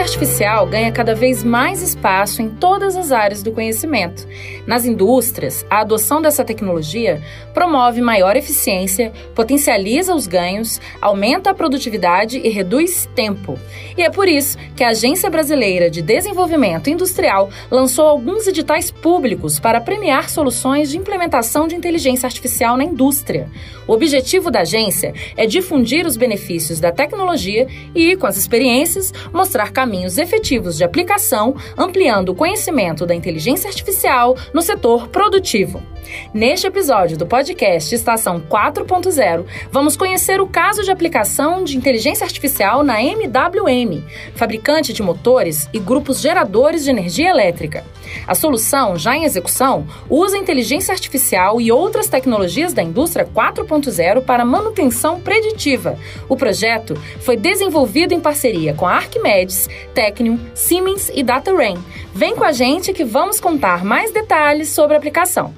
inteligência artificial ganha cada vez mais espaço em todas as áreas do conhecimento. Nas indústrias, a adoção dessa tecnologia promove maior eficiência, potencializa os ganhos, aumenta a produtividade e reduz tempo. E é por isso que a Agência Brasileira de Desenvolvimento Industrial lançou alguns editais públicos para premiar soluções de implementação de inteligência artificial na indústria. O objetivo da agência é difundir os benefícios da tecnologia e, com as experiências, mostrar caminhos efetivos de aplicação, ampliando o conhecimento da inteligência artificial no setor produtivo. Neste episódio do podcast Estação 4.0, vamos conhecer o caso de aplicação de inteligência artificial na MWM, fabricante de motores e grupos geradores de energia elétrica. A solução, já em execução, usa inteligência artificial e outras tecnologias da indústria 4.0 para manutenção preditiva. O projeto foi desenvolvido em parceria com a Arquimedes, Technium, Siemens e DataRain. Vem com a gente que vamos contar mais detalhes sobre a aplicação.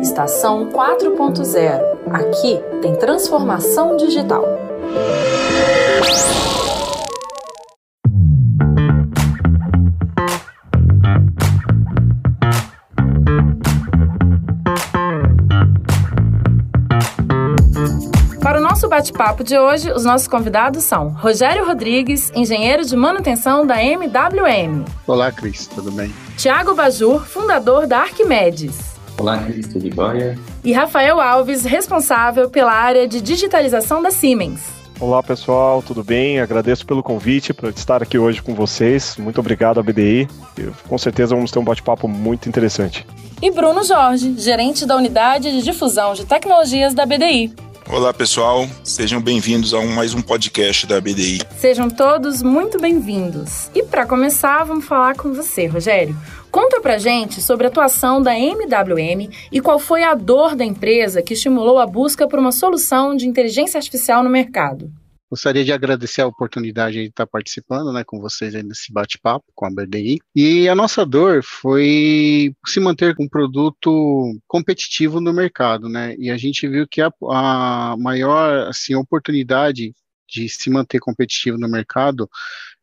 Estação 4.0. Aqui tem transformação digital. Bate-papo de hoje, os nossos convidados são Rogério Rodrigues, engenheiro de manutenção da MWM. Olá, Cris, tudo bem? Tiago Bajur, fundador da Arquimedes. Olá, Cris, tudo jóia? E Rafael Alves, responsável pela área de digitalização da Siemens. Olá pessoal, tudo bem? Agradeço pelo convite para estar aqui hoje com vocês. Muito obrigado, BDI. com certeza vamos ter um bate-papo muito interessante. E Bruno Jorge, gerente da unidade de difusão de tecnologias da BDI. Olá pessoal, sejam bem-vindos a um, mais um podcast da BDI. Sejam todos muito bem-vindos. E para começar, vamos falar com você, Rogério. Conta pra gente sobre a atuação da MWM e qual foi a dor da empresa que estimulou a busca por uma solução de inteligência artificial no mercado. Gostaria de agradecer a oportunidade de estar participando né, com vocês aí nesse bate-papo com a BDI. E a nossa dor foi se manter com um produto competitivo no mercado, né? E a gente viu que a, a maior assim, oportunidade de se manter competitivo no mercado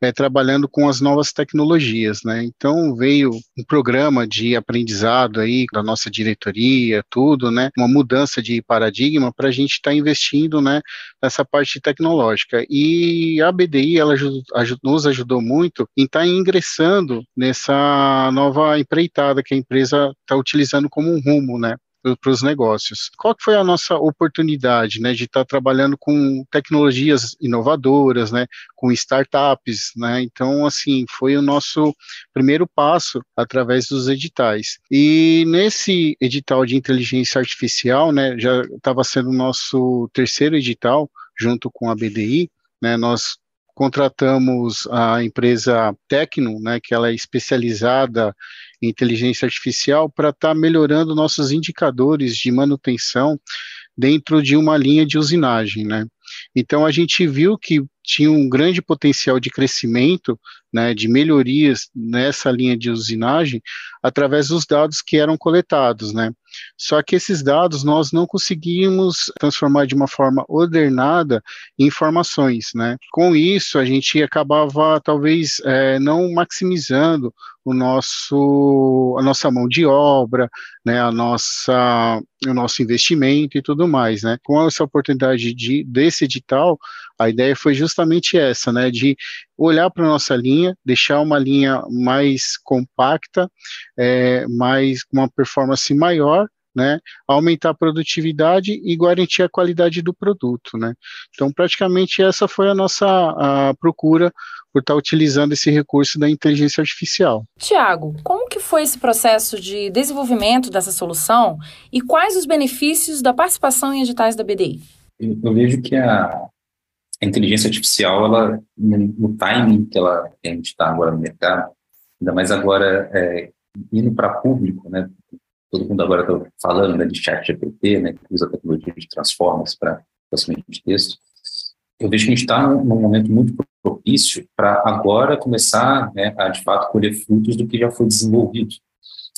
é, trabalhando com as novas tecnologias, né? Então veio um programa de aprendizado aí da nossa diretoria, tudo, né? Uma mudança de paradigma para a gente estar tá investindo, né? Nessa parte tecnológica e a BDI ela nos ajudou muito em estar tá ingressando nessa nova empreitada que a empresa está utilizando como um rumo, né? Para os negócios. Qual foi a nossa oportunidade, né, de estar tá trabalhando com tecnologias inovadoras, né, com startups, né? Então, assim, foi o nosso primeiro passo através dos editais. E nesse edital de inteligência artificial, né, já estava sendo o nosso terceiro edital junto com a BDI, né? Nós contratamos a empresa Tecno, né, que ela é especializada inteligência artificial, para estar tá melhorando nossos indicadores de manutenção dentro de uma linha de usinagem, né? Então a gente viu que tinha um grande potencial de crescimento, né, de melhorias nessa linha de usinagem através dos dados que eram coletados, né? Só que esses dados nós não conseguimos transformar de uma forma ordenada em informações, né? Com isso a gente acabava talvez é, não maximizando o nosso a nossa mão de obra, né, a nossa o nosso investimento e tudo mais, né? Com essa oportunidade de desse edital, a ideia foi justamente essa, né, de olhar para a nossa linha, deixar uma linha mais compacta, é, mais com uma performance maior, né, aumentar a produtividade e garantir a qualidade do produto, né. Então, praticamente essa foi a nossa a procura por estar utilizando esse recurso da inteligência artificial. Tiago, como que foi esse processo de desenvolvimento dessa solução e quais os benefícios da participação em editais da BDI? Eu, eu vejo que a, a inteligência artificial, ela, no, no timing que ela que a gente está agora no mercado, ainda mais agora é, indo para público, né? Todo mundo agora está falando né, de chat GPT, né? Que usa tecnologia de transformers para processamento de texto. Eu vejo que a gente está num, momento muito propício para agora começar né, a, de fato, colher frutos do que já foi desenvolvido.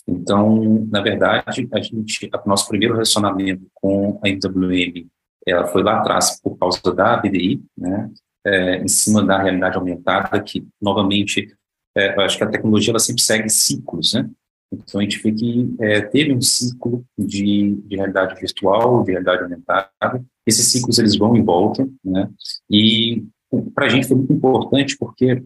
Então, na verdade, a gente, o nosso primeiro relacionamento com a MWM ela foi lá atrás por causa da BDI, né? é, em cima da realidade aumentada, que, novamente, é, eu acho que a tecnologia ela sempre segue ciclos, né? Então, a gente vê que é, teve um ciclo de, de, realidade virtual, de realidade aumentada. Esses ciclos, eles vão e voltam, né? E para a gente foi muito importante porque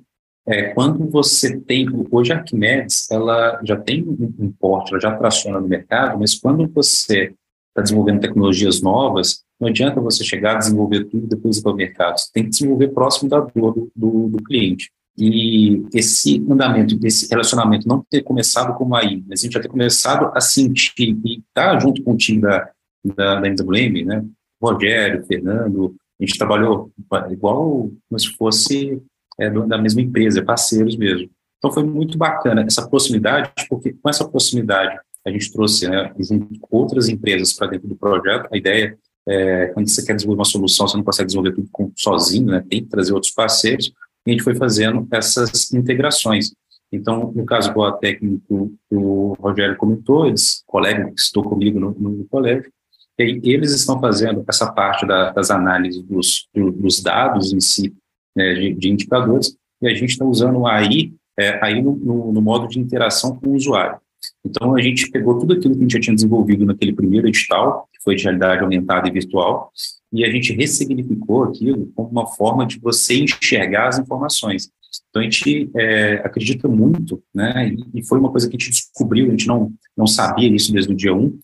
é, quando você tem, hoje a Arquimedes, ela já tem um porte, ela já traciona no mercado, mas quando você está desenvolvendo tecnologias novas, não adianta você chegar a desenvolver tudo e depois ir para o mercado. Você tem que desenvolver próximo da dor do, do, do cliente. E esse andamento, esse relacionamento não ter começado como aí, mas a gente já ter começado a sentir e estar tá junto com o time da, da, da MWM, né? Rogério, Fernando, a gente trabalhou igual como se fosse é, da mesma empresa, parceiros mesmo. Então foi muito bacana essa proximidade, porque com essa proximidade a gente trouxe, né, junto com outras empresas para dentro do projeto, a ideia é, quando você quer desenvolver uma solução, você não consegue desenvolver tudo sozinho, né, tem que trazer outros parceiros, a gente foi fazendo essas integrações. Então, no caso do técnico que o Rogério comentou, eles, colega que estou comigo no, no colégio, aí eles estão fazendo essa parte da, das análises dos, dos dados em si, né, de, de, indicadores, e a gente está usando AI é, aí no, no, no, modo de interação com o usuário. Então, a gente pegou tudo aquilo que a gente já tinha desenvolvido naquele primeiro edital, que foi de realidade aumentada e virtual, e a gente ressignificou aquilo como uma forma de você enxergar as informações. Então, a gente é, acredita muito, né, e, foi uma coisa que a gente descobriu, a gente não, não sabia isso desde o dia 1,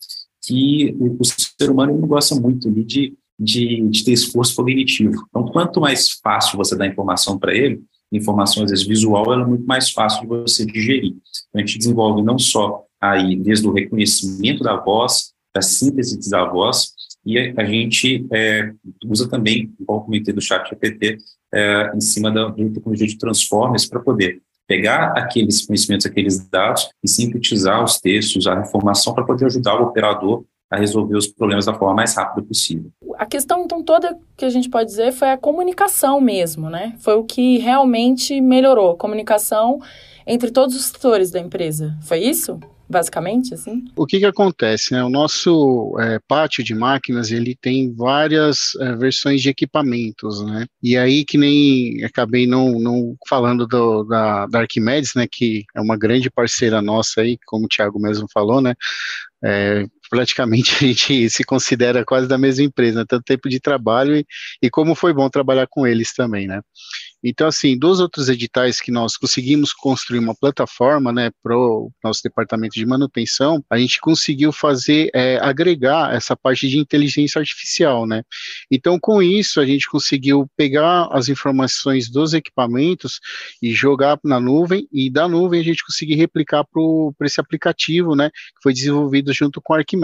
que o, o ser humano não gosta muito de, de, de ter esforço cognitivo. Então, quanto mais fácil você dá informação para ele, informação às vezes visual, ela é muito mais fácil de você digerir. Então, a gente desenvolve não só aí desde o reconhecimento da voz, da síntese da voz, e a gente é, usa também, igual comentei do chat GPT, é, em cima da, da tecnologia de transformers para poder pegar aqueles conhecimentos, aqueles dados e sintetizar os textos, a informação para poder ajudar o operador a resolver os problemas da forma mais rápida possível. A questão, então, toda que a gente pode dizer foi a comunicação mesmo, né? Foi o que realmente melhorou, a comunicação entre todos os setores da empresa. Foi isso? Basicamente, assim? O que que acontece, né? O nosso é, pátio de máquinas, ele tem várias é, versões de equipamentos, né? E aí que nem acabei não, não falando do, da, da Arquimedes, né? Que é uma grande parceira nossa aí, como o Thiago mesmo falou, né? É, praticamente a gente se considera quase da mesma empresa, né? tanto tempo de trabalho e, e como foi bom trabalhar com eles também, né? Então, assim, dos outros editais que nós conseguimos construir uma plataforma, né, para o nosso departamento de manutenção, a gente conseguiu fazer, é, agregar essa parte de inteligência artificial, né? Então, com isso, a gente conseguiu pegar as informações dos equipamentos e jogar na nuvem, e da nuvem a gente conseguir replicar para esse aplicativo, né, que foi desenvolvido junto com a Arquimedes.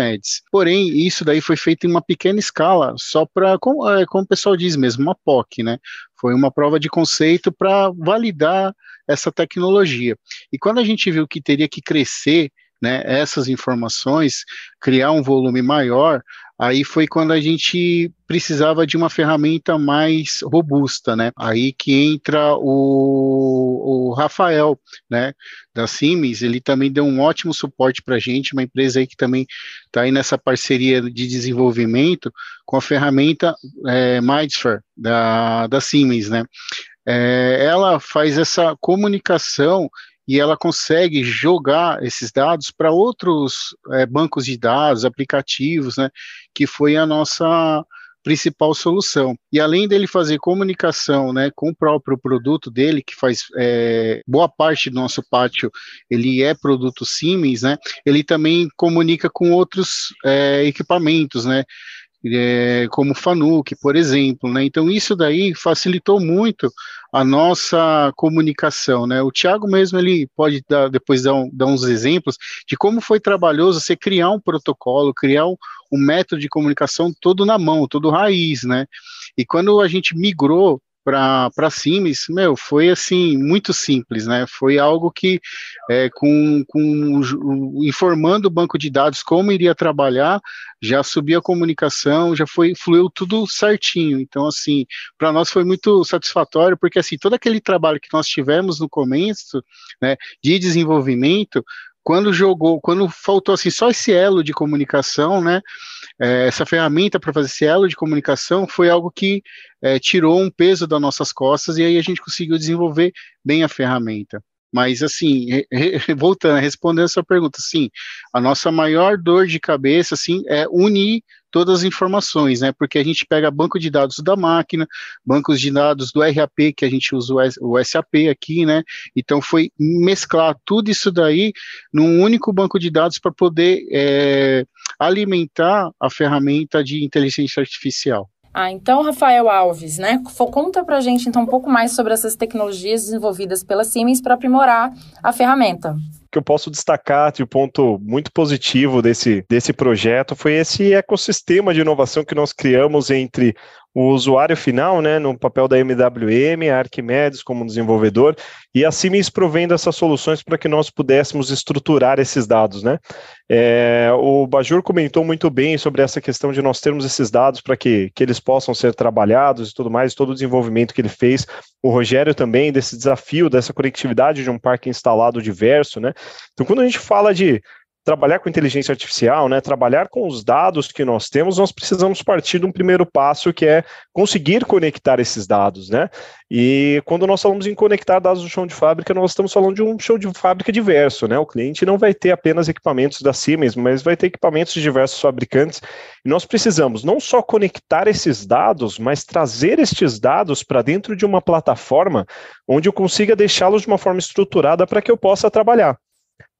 Porém, isso daí foi feito em uma pequena escala, só para, como, é, como o pessoal diz mesmo, uma POC, né? Foi uma prova de conceito para validar essa tecnologia. E quando a gente viu que teria que crescer né, essas informações, criar um volume maior, aí foi quando a gente precisava de uma ferramenta mais robusta, né? Aí que entra o, o Rafael, né, da Siemens, ele também deu um ótimo suporte para a gente, uma empresa aí que também está aí nessa parceria de desenvolvimento com a ferramenta é, da, da Siemens, né? É, ela faz essa comunicação e ela consegue jogar esses dados para outros é, bancos de dados, aplicativos, né, que foi a nossa principal solução. E além dele fazer comunicação né, com o próprio produto dele, que faz é, boa parte do nosso pátio, ele é produto Siemens, né, ele também comunica com outros é, equipamentos, né, é, como Fanuc, por exemplo, né? Então isso daí facilitou muito a nossa comunicação, né? O Tiago mesmo ele pode dar, depois dar, um, dar, uns exemplos de como foi trabalhoso você criar um protocolo, criar um, um método de comunicação todo na mão, todo raiz, né? E quando a gente migrou para Siemens, meu, foi assim, muito simples, né? Foi algo que, é, com, com informando o banco de dados como iria trabalhar, já subiu a comunicação, já foi, fluiu tudo certinho. Então, assim, para nós foi muito satisfatório, porque assim, todo aquele trabalho que nós tivemos no começo, né, de desenvolvimento, quando jogou, quando faltou assim só esse elo de comunicação, né? É, essa ferramenta para fazer esse elo de comunicação foi algo que é, tirou um peso das nossas costas e aí a gente conseguiu desenvolver bem a ferramenta. Mas, assim, voltando, respondendo a sua pergunta, sim, a nossa maior dor de cabeça, assim, é unir todas as informações, né? Porque a gente pega banco de dados da máquina, bancos de dados do RAP, que a gente usa o SAP aqui, né? Então, foi mesclar tudo isso daí num único banco de dados para poder é, alimentar a ferramenta de inteligência artificial. Ah, então, Rafael Alves, né? Conta pra gente então um pouco mais sobre essas tecnologias desenvolvidas pela Siemens para aprimorar a ferramenta que eu posso destacar de ponto muito positivo desse, desse projeto foi esse ecossistema de inovação que nós criamos entre o usuário final, né, no papel da MWM, a Arquimedes como desenvolvedor, e a Siemens provendo essas soluções para que nós pudéssemos estruturar esses dados, né. É, o Bajur comentou muito bem sobre essa questão de nós termos esses dados para que, que eles possam ser trabalhados e tudo mais, todo o desenvolvimento que ele fez. O Rogério também, desse desafio, dessa conectividade de um parque instalado diverso, né. Então, quando a gente fala de trabalhar com inteligência artificial, né, trabalhar com os dados que nós temos, nós precisamos partir de um primeiro passo que é conseguir conectar esses dados, né? E quando nós falamos em conectar dados do chão de fábrica, nós estamos falando de um chão de fábrica diverso, né? O cliente não vai ter apenas equipamentos da Siemens, mas vai ter equipamentos de diversos fabricantes. E nós precisamos não só conectar esses dados, mas trazer estes dados para dentro de uma plataforma onde eu consiga deixá-los de uma forma estruturada para que eu possa trabalhar.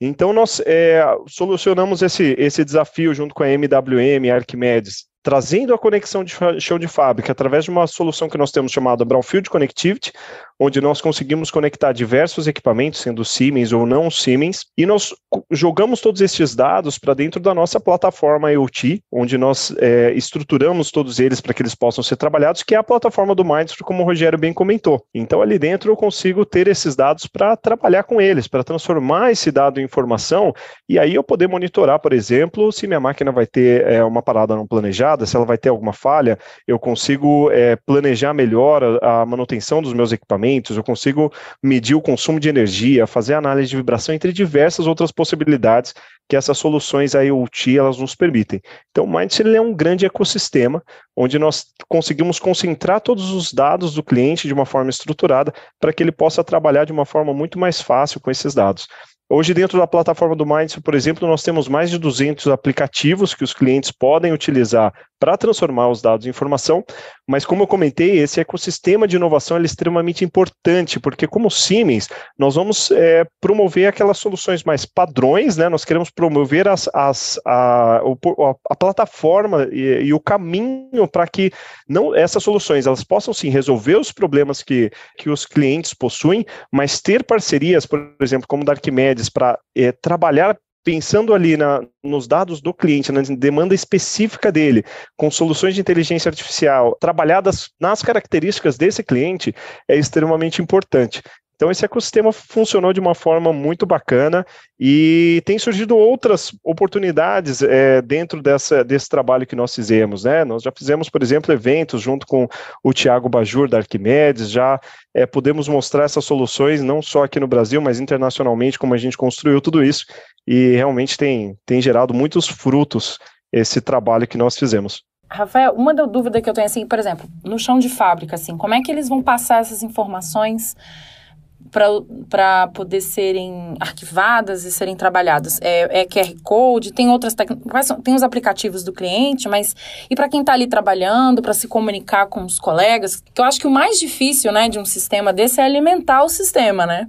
Então, nós é, solucionamos esse, esse desafio junto com a MWM, a Arquimedes, trazendo a conexão de chão de fábrica através de uma solução que nós temos chamada Brownfield Connectivity, onde nós conseguimos conectar diversos equipamentos, sendo Siemens ou não Siemens, e nós jogamos todos esses dados para dentro da nossa plataforma IoT, onde nós é, estruturamos todos eles para que eles possam ser trabalhados, que é a plataforma do Mindstream, como o Rogério bem comentou. Então, ali dentro eu consigo ter esses dados para trabalhar com eles, para transformar esse dado em informação, e aí eu poder monitorar, por exemplo, se minha máquina vai ter é, uma parada não planejada, se ela vai ter alguma falha, eu consigo é, planejar melhor a, a, manutenção dos meus equipamentos, eu consigo medir o consumo de energia, fazer análise de vibração, entre diversas outras possibilidades que essas soluções IoT elas nos permitem. Então, o Mindset é um grande ecossistema onde nós conseguimos concentrar todos os dados do cliente de uma forma estruturada para que ele possa trabalhar de uma forma muito mais fácil com esses dados. Hoje, dentro da plataforma do Mindset, por exemplo, nós temos mais de 200 aplicativos que os clientes podem utilizar para transformar os dados em informação, mas como eu comentei, esse ecossistema de inovação é extremamente importante, porque como Siemens, nós vamos é, promover aquelas soluções mais padrões, né? nós queremos promover as, as, a, a, a plataforma e, e, o caminho para que não essas soluções elas possam sim resolver os problemas que, que os clientes possuem, mas ter parcerias, por exemplo, como da Arquimedes, para é, trabalhar pensando ali na, nos dados do cliente, na demanda específica dele, com soluções de inteligência artificial trabalhadas nas características desse cliente, é extremamente importante. Então, esse ecossistema funcionou de uma forma muito bacana e tem surgido outras oportunidades é, dentro dessa, desse trabalho que nós fizemos. Né? Nós já fizemos, por exemplo, eventos junto com o Tiago Bajur da Arquimedes, já é, podemos mostrar essas soluções não só aqui no Brasil, mas internacionalmente, como a gente construiu tudo isso e realmente tem, tem gerado muitos frutos esse trabalho que nós fizemos. Rafael, uma dúvida que eu tenho assim, por exemplo, no chão de fábrica, assim, como é que eles vão passar essas informações para poder serem arquivadas e serem trabalhadas? É, é QR Code, tem outras tem os aplicativos do cliente, mas e para quem está ali trabalhando, para se comunicar com os colegas, que eu acho que o mais difícil, né, de um sistema desse é alimentar o sistema, né?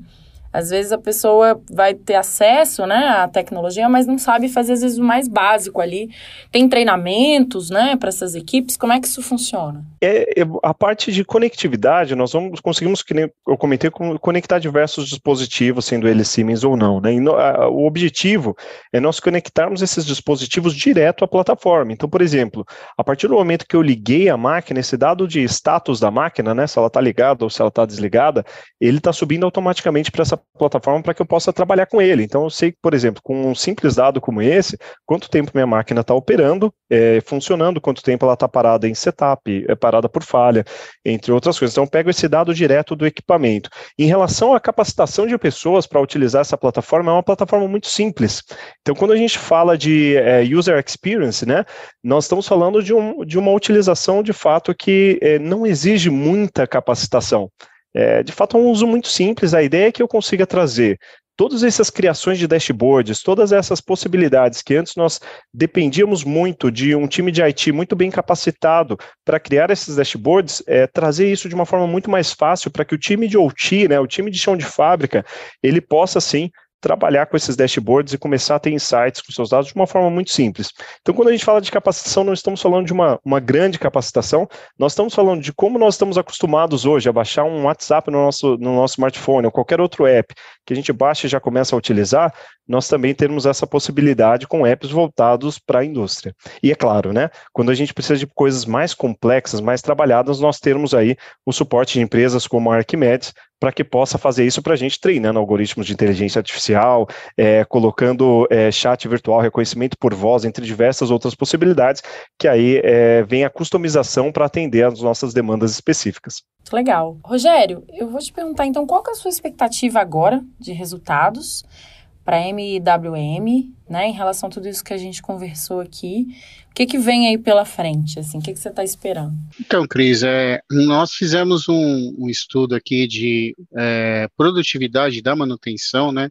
Às vezes a pessoa vai ter acesso né, à tecnologia, mas não sabe fazer, às vezes, o mais básico ali. Tem treinamentos né, para essas equipes? Como é que isso funciona? É, é, a parte de conectividade, nós vamos conseguimos, que nem eu comentei, conectar diversos dispositivos, sendo eles Siemens ou não. Né? No, a, o objetivo é nós conectarmos esses dispositivos direto à plataforma. Então, por exemplo, a partir do momento que eu liguei a máquina, esse dado de status da máquina, né, se ela está ligada ou se ela está desligada, ele está subindo automaticamente para essa plataforma para que eu possa trabalhar com ele. Então, eu sei, por exemplo, com um simples dado como esse, quanto tempo minha máquina está operando, é, funcionando, quanto tempo ela está parada em setup, é parada por falha, entre outras coisas. Então, eu pego esse dado direto do equipamento. Em relação à capacitação de pessoas para utilizar essa plataforma, é uma plataforma muito simples. Então, quando a gente fala de é, user experience, né, nós estamos falando de, um, de uma utilização de fato que é, não exige muita capacitação. É, de fato, é um uso muito simples. A ideia é que eu consiga trazer todas essas criações de dashboards, todas essas possibilidades que antes nós dependíamos muito de um time de IT muito bem capacitado para criar esses dashboards, é, trazer isso de uma forma muito mais fácil para que o time de OT, né, o time de chão de fábrica, ele possa sim trabalhar com esses dashboards e começar a ter insights com seus dados de uma forma muito simples. Então, quando a gente fala de capacitação, não estamos falando de uma, uma grande capacitação, nós estamos falando de como nós estamos acostumados hoje a baixar um WhatsApp no nosso, no nosso smartphone ou qualquer outro app que a gente baixa e já começa a utilizar, nós também temos essa possibilidade com apps voltados para a indústria. E é claro, né, quando a gente precisa de coisas mais complexas, mais trabalhadas, nós temos aí o suporte de empresas como a Arquimedes, para que possa fazer isso para a gente treinando algoritmos de inteligência artificial, é, colocando é, chat virtual, reconhecimento por voz, entre diversas outras possibilidades, que aí é, vem a customização para atender às nossas demandas específicas. Legal. Rogério, eu vou te perguntar então qual é a sua expectativa agora de resultados para MWM, né, em relação a tudo isso que a gente conversou aqui. O que, que vem aí pela frente, assim, o que, que você está esperando? Então, Cris, é, nós fizemos um, um estudo aqui de é, produtividade da manutenção, né,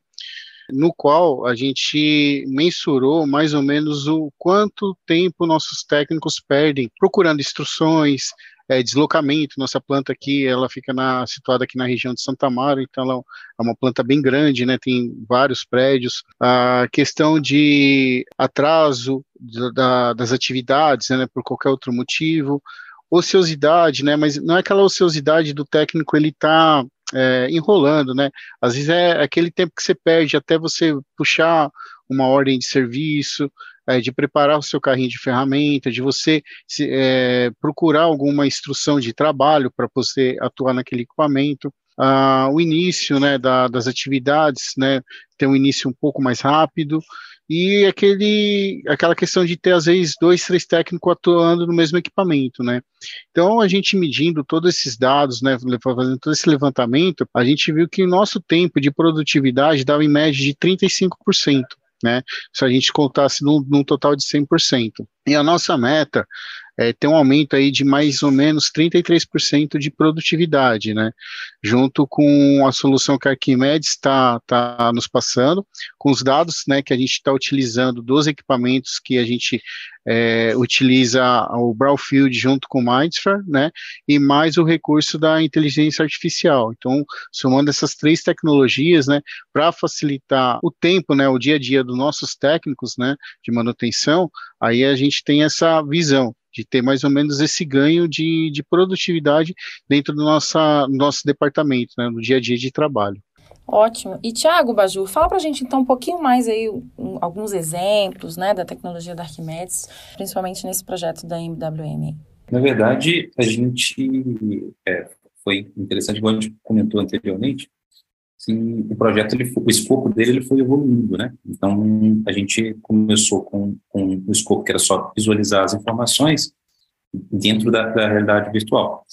no qual a gente mensurou mais ou menos o quanto tempo nossos técnicos perdem procurando instruções, é, deslocamento. Nossa planta aqui, ela fica na, situada aqui na região de Santa Mara, então ela é uma planta bem grande, né? Tem vários prédios. A questão de atraso da, das atividades, né? Por qualquer outro motivo. Ociosidade, né? Mas não é aquela ociosidade do técnico ele tá é, enrolando, né? Às vezes é aquele tempo que você perde até você puxar uma ordem de serviço, é, de preparar o seu carrinho de ferramenta, de você se, é, procurar alguma instrução de trabalho para você atuar naquele equipamento. Ah, o início né, da, das atividades, né, ter um início um pouco mais rápido, e aquele, aquela questão de ter, às vezes, dois, três técnicos atuando no mesmo equipamento, né? Então, a gente medindo todos esses dados, né, fazendo todo esse levantamento, a gente viu que o nosso tempo de produtividade dava em média de 35% né? Se a gente contasse num, num total de 100%. E a nossa meta é ter um aumento aí de mais ou menos 33% de produtividade, né? Junto com a solução que a Arquimedes está tá nos passando, com os dados né, que a gente está utilizando dos equipamentos que a gente é, utiliza o Brownfield junto com o Mindsphere, né? E mais o recurso da inteligência artificial. Então, somando essas três tecnologias, né, para facilitar o tempo, né, o dia a dia dos nossos técnicos, né, de manutenção, aí a gente tem essa visão de ter mais ou menos esse ganho de, de produtividade dentro do nossa, nosso departamento, né, no dia a dia de trabalho. Ótimo. E Tiago Baju, fala para a gente então um pouquinho mais aí, um, alguns exemplos né, da tecnologia da Arquimedes, principalmente nesse projeto da MWM. Na verdade, a gente é, foi interessante, como a gente comentou anteriormente, que o projeto, ele, o escopo dele ele foi evoluindo, né? Então, a gente começou com, com o escopo que era só visualizar as informações dentro da, da realidade virtual.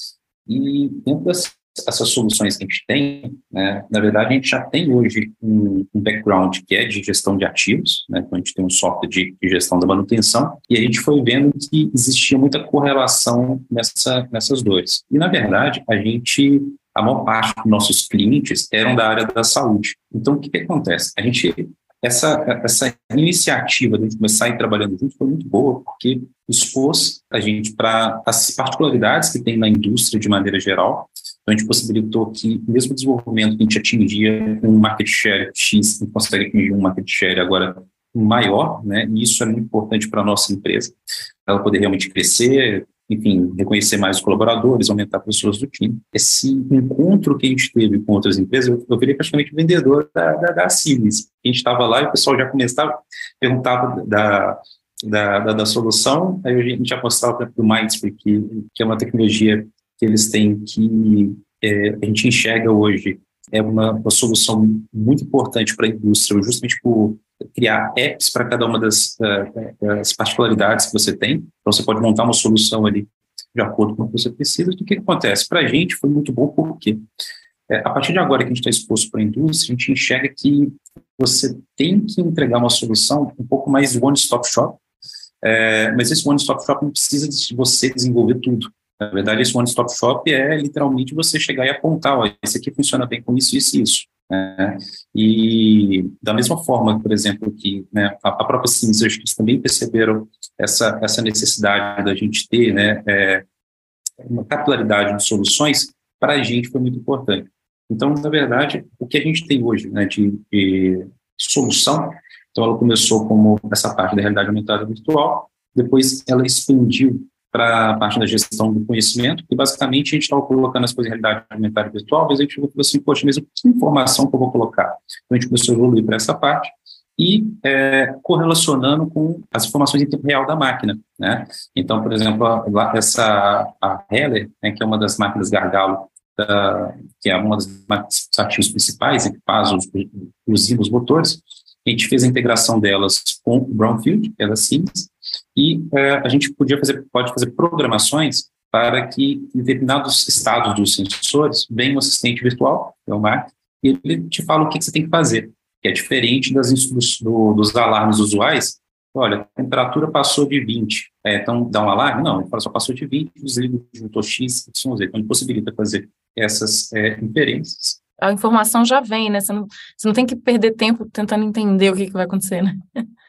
E dentro das, essas soluções que a gente tem, né, na verdade, a gente já tem hoje um, um background que é de gestão de ativos, né, então a gente tem um software de, de, gestão da manutenção, e a gente foi vendo que existia muita correlação nessa, nessas dores. E, na verdade, a gente a maior parte dos nossos clientes eram da área da saúde. Então, o que, que acontece? A gente, essa, essa iniciativa de a gente começar a ir trabalhando junto foi muito boa, porque expôs a gente para as particularidades que tem na indústria de maneira geral. Então, a gente possibilitou que, mesmo o desenvolvimento que a gente atingia um market share X, a gente consegue atingir um market share agora maior, né? E isso é muito importante para a nossa empresa, ela poder realmente crescer, enfim, reconhecer mais os colaboradores, aumentar pessoas do time. Esse encontro que a gente teve com outras empresas, eu, eu virei praticamente vendedor da, da, da A gente estava lá e o pessoal já começava, perguntava da, da, da, da solução, aí a gente já mostrava para o Mindspeak, que, que é uma tecnologia que eles têm que é, a gente enxerga hoje é uma, uma solução muito importante para a indústria, justamente por criar apps para cada uma das, das, particularidades que você tem. Então, você pode montar uma solução ali de acordo com o que você precisa. E o que acontece? Para a gente foi muito bom porque é, a partir de agora que a gente está exposto para a indústria, a gente enxerga que você tem que entregar uma solução um pouco mais one-stop shop, é, mas esse one-stop shop não precisa de você desenvolver tudo. Na verdade, esse one-stop shop é literalmente você chegar e apontar, ó, esse aqui funciona bem com isso, isso e isso. Né? E da mesma forma, por exemplo, que né, a, própria Sims, acho que eles também perceberam essa, essa necessidade da gente ter né, é, uma capilaridade de soluções, para a gente foi muito importante. Então, na verdade, o que a gente tem hoje né, de, de solução, então ela começou como essa parte da realidade aumentada virtual, depois ela expandiu para a parte da gestão do conhecimento, e basicamente a gente estava colocando as coisas em realidade aumentada virtual, mas a gente falou assim, poxa, mesmo que informação que eu vou colocar? Então a gente começou a evoluir para essa parte, e é, correlacionando com as informações em tempo real da máquina, né? Então, por exemplo, a, essa a Heller, né, que é uma das máquinas gargalo da, que é uma das ativos principais, que faz os, os motores, a gente fez a integração delas com o Brownfield, que é da Siemens, e é, a gente podia fazer, pode fazer programações para que em determinados estados dos sensores venha um assistente virtual, é o Mark, e ele te fala o que, que você tem que fazer, que é diferente das do, dos alarmes usuais. Olha, a temperatura passou de 20, é, então dá um alarme? Não, ele fala só passou de 20, desliga o juntor X, Y, Z. Então ele possibilita fazer essas é, inferências a informação já vem, né? Você não, você não tem que perder tempo tentando entender o que, que vai acontecer, né?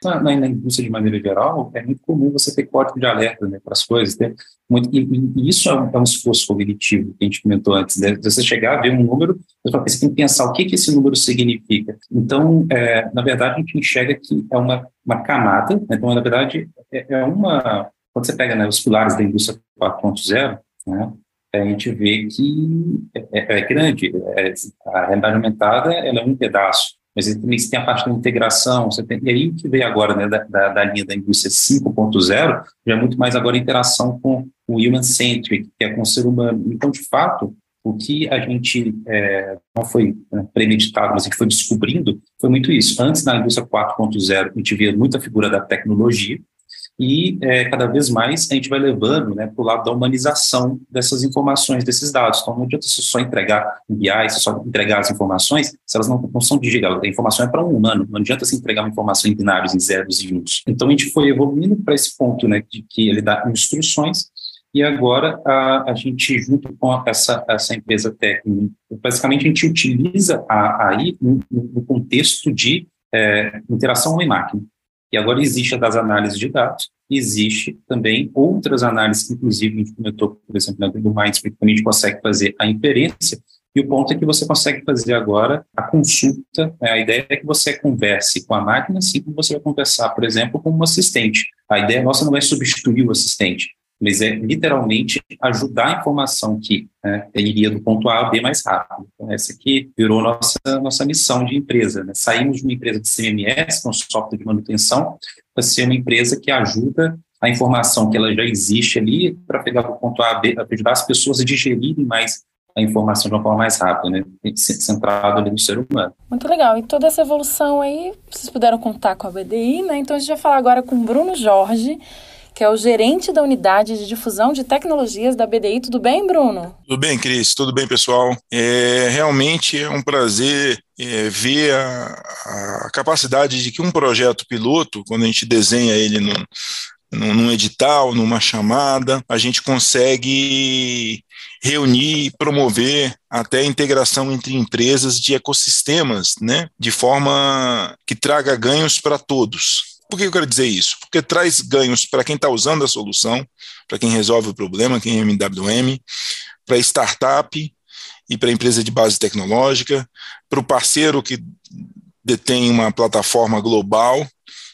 Na, na, indústria, de maneira geral, é muito comum você ter código de alerta né, para as coisas. Né? Muito, e, e, isso é um, é um, esforço cognitivo que a gente comentou antes. Né? Você chegar, ver um número, você tem que pensar o que, que esse número significa. Então, é, na verdade, a gente enxerga que é uma, uma camada. Né? Então, na verdade, é, é uma... Quando você pega né, os pilares da indústria 4.0, né, a gente vê que é, é grande. É, a realidade aumentada ela é um pedaço, mas também tem a parte da integração, você tem, e aí que veio agora né, da, da, da linha da indústria 5.0 já é muito mais agora interação com o human-centric, que é com o ser humano. Então, de fato, o que a gente é, não foi né, premeditado, mas a gente foi descobrindo, foi muito isso. Antes, na indústria 4.0, a gente via muita figura da tecnologia, e é, cada vez mais a gente vai levando né, para o lado da humanização dessas informações, desses dados. Então, não adianta você só entregar BI, você só entregar as informações, se elas não, não são digitais, a informação é para um humano, não adianta você entregar uma informação em binários, em zeros e uns. Então, a gente foi evoluindo para esse ponto né, de que ele dá instruções e agora a, a gente, junto com essa, essa empresa técnica, basicamente a gente utiliza a AI no, no contexto de é, interação homem-máquina. E agora existe a das análises de dados, existe também outras análises, inclusive a gente comentou, por exemplo, na do Mindspeak, a gente consegue fazer a inferência, e o ponto é que você consegue fazer agora a consulta. Né? A ideia é que você converse com a máquina, assim como você vai conversar, por exemplo, com um assistente. A ideia nossa não é substituir o assistente, mas é literalmente ajudar a informação que né, iria do ponto A a B mais rápido. Então, essa aqui virou nossa, nossa missão de empresa. Né? Saímos de uma empresa de CMS, com é software de manutenção, para ser uma empresa que ajuda a informação que ela já existe ali para pegar do ponto A a B, para ajudar as pessoas a digerirem mais a informação de uma forma mais rápida, né? centrado ali no ser humano. Muito legal. E toda essa evolução aí, vocês puderam contar com a BDI, né? Então a gente vai falar agora com o Bruno Jorge, que é o gerente da unidade de difusão de tecnologias da BDI. Tudo bem, Bruno? Tudo bem, Cris. Tudo bem, pessoal. É, realmente é um prazer é, ver a, a, capacidade de que um projeto piloto, quando a gente desenha ele num, num edital, numa chamada, a gente consegue reunir e promover até a integração entre empresas de ecossistemas, né, de forma que traga ganhos para todos. Por que eu quero dizer isso? Porque traz ganhos para quem está usando a solução, para quem resolve o problema, quem é MWM, para startup e para empresa de base tecnológica, para o parceiro que detém uma plataforma global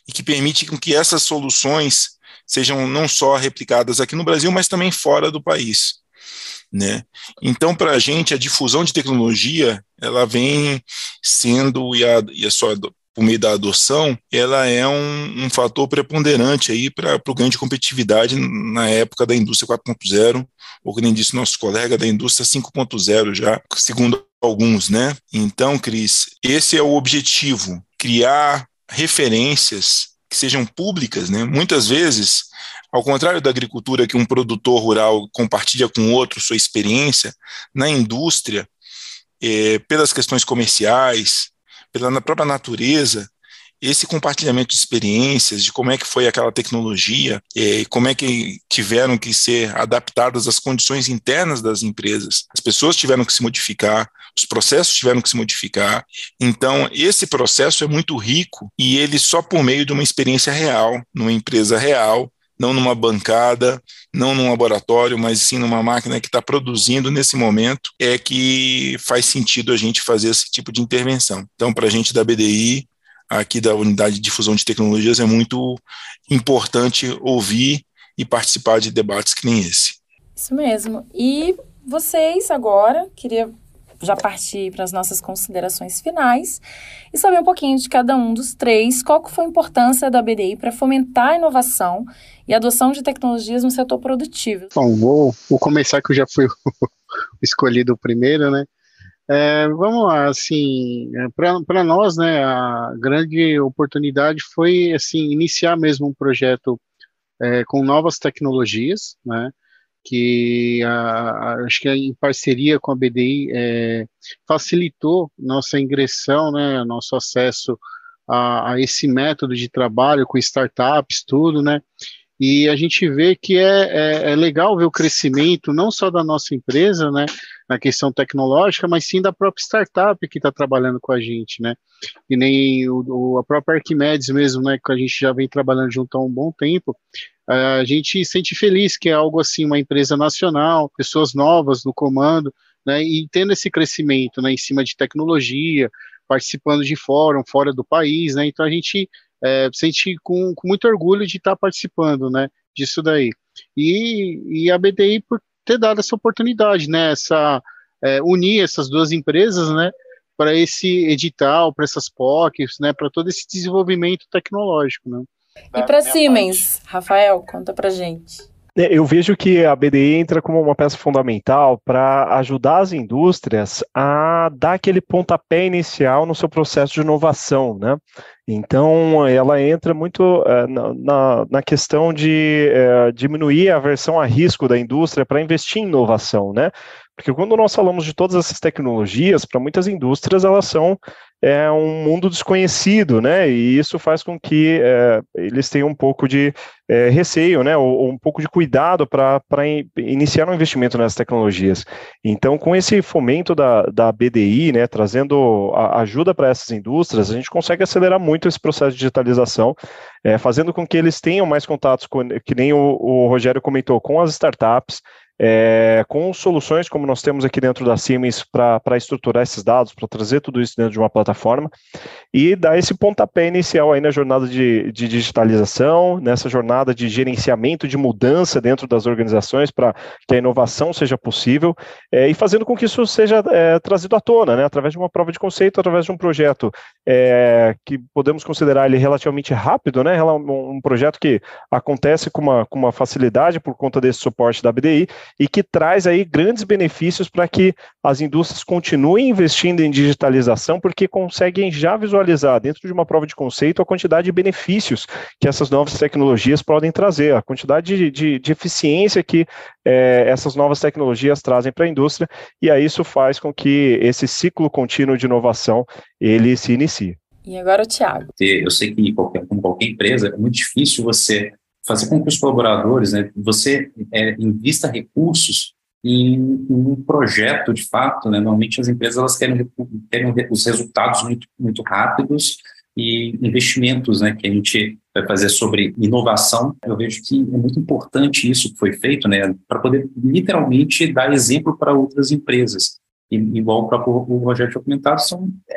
e que permite que essas soluções sejam não só replicadas aqui no Brasil, mas também fora do país. Né? Então, para a gente, a difusão de tecnologia ela vem sendo, e a, e a sua por meio da adoção, ela é um, um fator preponderante aí para o ganho de competitividade na época da indústria 4.0, ou como nem disse nosso colega, da indústria 5.0 já, segundo alguns, né? Então, Cris, esse é o objetivo, criar referências que sejam públicas, né? Muitas vezes, ao contrário da agricultura que um produtor rural compartilha com outro sua experiência, na indústria, é, pelas questões comerciais, pela própria natureza, esse compartilhamento de experiências, de como é que foi aquela tecnologia, é, como é que tiveram que ser adaptadas às condições internas das empresas. As pessoas tiveram que se modificar, os processos tiveram que se modificar. Então, esse processo é muito rico e ele só por meio de uma experiência real, numa empresa real, não numa bancada, não num laboratório, mas sim numa máquina que está produzindo nesse momento, é que faz sentido a gente fazer esse tipo de intervenção. Então, para a gente da BDI, aqui da Unidade de Difusão de Tecnologias, é muito importante ouvir e participar de debates que nem esse. Isso mesmo. E vocês agora, queria já partir para as nossas considerações finais e saber um pouquinho de cada um dos três, qual foi a importância da BDI para fomentar a inovação e a adoção de tecnologias no setor produtivo. Bom, vou, vou começar que eu já fui escolhido primeiro, né? É, vamos lá, assim, é, para nós, né, a grande oportunidade foi, assim, iniciar mesmo um projeto é, com novas tecnologias, né, que a, acho que em parceria com a BDI é, facilitou nossa ingressão, né, nosso acesso a, a, esse método de trabalho com startups, tudo, né, e a gente vê que é, é, é legal ver o crescimento não só da nossa empresa, né, na questão tecnológica, mas sim da própria startup que está trabalhando com a gente, né? E nem o, o, a própria Arquimedes mesmo, né? Que a gente já vem trabalhando junto há um bom tempo. A gente sente feliz que é algo assim, uma empresa nacional, pessoas novas no comando, né? E tendo esse crescimento, né? Em cima de tecnologia, participando de fórum fora do país, né? Então a gente é, sente com, com muito orgulho de estar participando, né? Disso daí. E, e a BDI, por ter dado essa oportunidade, né? Essa, é, unir essas duas empresas, né? Para esse edital, para essas POCs, né? Para todo esse desenvolvimento tecnológico, né? E para Siemens, Rafael, conta para gente. É, eu vejo que a BDI entra como uma peça fundamental para ajudar as indústrias a dar aquele pontapé inicial no seu processo de inovação, né? Então, ela entra muito é, na, na, questão de é, diminuir a aversão a risco da indústria para investir em inovação, né? Porque quando nós falamos de todas essas tecnologias, para muitas indústrias elas são é, um mundo desconhecido, né? E isso faz com que é, eles tenham um pouco de é, receio, né? Ou, ou, um pouco de cuidado para iniciar um investimento nessas tecnologias. Então, com esse fomento da, da BDI, né, trazendo a, ajuda para essas indústrias, a gente consegue acelerar muito esse processo de digitalização, é, fazendo com que eles tenham mais contatos, com, que nem o, o Rogério comentou, com as startups, é, com soluções como nós temos aqui dentro da Siemens para estruturar esses dados, para trazer tudo isso dentro de uma plataforma e dar esse pontapé inicial aí na jornada de, de digitalização, nessa jornada de gerenciamento de mudança dentro das organizações para que a inovação seja possível é, e fazendo com que isso seja é, trazido à tona, né, através de uma prova de conceito, através de um projeto é, que podemos considerar ele relativamente rápido, né, um projeto que acontece com uma, com uma facilidade por conta desse suporte da BDI e que traz aí grandes benefícios para que as indústrias continuem investindo em digitalização, porque conseguem já visualizar dentro de uma prova de conceito a quantidade de benefícios que essas novas tecnologias podem trazer, a quantidade de, de, de eficiência que é, essas novas tecnologias trazem para a indústria, e aí isso faz com que esse ciclo contínuo de inovação ele se inicie. E agora o Tiago. Eu sei que, qualquer, como qualquer empresa, é muito difícil você fazer com que os colaboradores, né, você é, invista recursos em, em, um projeto de fato, né, normalmente as empresas elas querem, querem os resultados muito, muito rápidos e investimentos, né, que a gente vai fazer sobre inovação, eu vejo que é muito importante isso que foi feito, né, para poder literalmente dar exemplo para outras empresas. E, igual o próprio o Rogério tinha comentado, são, é,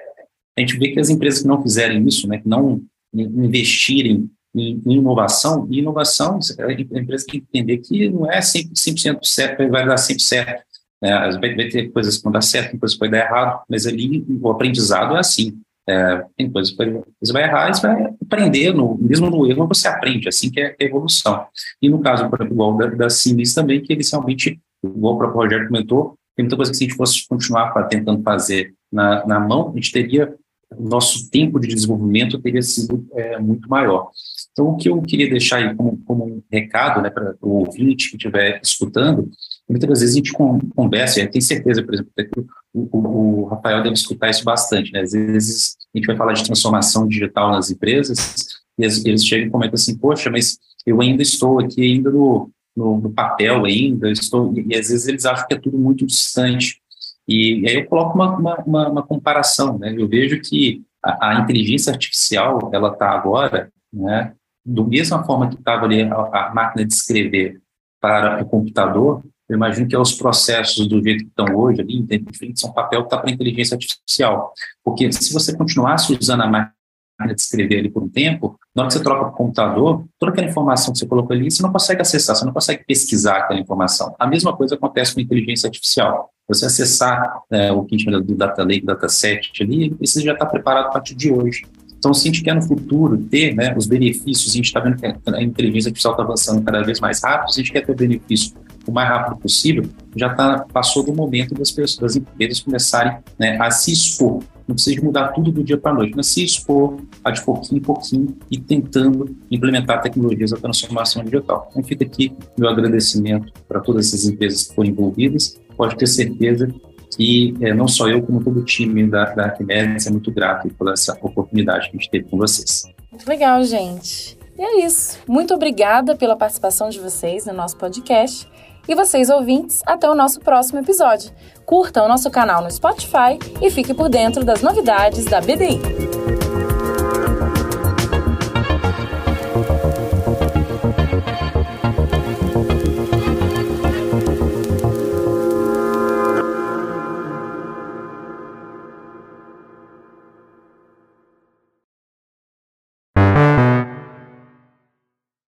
a gente vê que as empresas que não fizerem isso, né, que não investirem em, em inovação, e inovação, a empresa tem que entender que não é 100%, 100 certo, vai dar sempre certo. Né? Vai, ter coisas que vão dar certo, tem coisas que vai dar errado, mas ali o aprendizado é assim. É, tem coisas que você vai errar você vai aprender, no, mesmo no erro você aprende, assim que é a evolução. E no caso, por exemplo, da, da Siemens também, que eles realmente, igual o próprio Rogério comentou, Tem muita coisa que se a gente fosse continuar tentando fazer na, na mão, a gente teria, o nosso tempo de desenvolvimento teria sido é, muito maior. Então, o que eu queria deixar aí como, como um recado né, para o ouvinte que estiver escutando, muitas vezes a gente conversa, e tenho certeza, por exemplo, que o, o, o, Rafael deve escutar isso bastante, né? Às vezes a gente vai falar de transformação digital nas empresas, e eles chegam e comentam assim, poxa, mas eu ainda estou aqui ainda no, no, no papel ainda, estou, e, e, às vezes eles acham que é tudo muito distante. E, e aí eu coloco uma, uma, uma, uma, comparação, né? Eu vejo que a, a inteligência artificial, ela está agora, né? Do mesma forma que estava ali a, a, máquina de escrever para o computador, eu imagino que é os processos do jeito que estão hoje ali, diferente, são papel que está para inteligência artificial. Porque se você continuasse usando a máquina de escrever ali por um tempo, na hora que você troca para o computador, toda aquela informação que você colocou ali, você não consegue acessar, você não consegue pesquisar aquela informação. A mesma coisa acontece com a inteligência artificial. Você acessar é, o que a gente chama do data lake, dataset ali, precisa já estar preparado a partir de hoje. Então, se a gente quer no futuro ter né, os benefícios, a gente está vendo que a inteligência artificial está avançando cada vez mais rápido, se a gente quer ter o benefício o mais rápido possível, já tá, passou do momento das pessoas, das empresas começarem né, a se expor. Não precisa mudar tudo do dia para a noite, mas se expor a de pouquinho em pouquinho e tentando implementar tecnologias da transformação digital. Então fica aqui meu agradecimento para todas essas empresas que foram envolvidas. Pode ter certeza que é, não só eu, como todo o time da, da Arquimedes é muito grato por essa oportunidade que a gente teve com vocês. Muito legal, gente. E é isso. Muito obrigada pela participação de vocês no nosso podcast. E vocês ouvintes, até o nosso próximo episódio. Curta o nosso canal no Spotify e fique por dentro das novidades da BDI.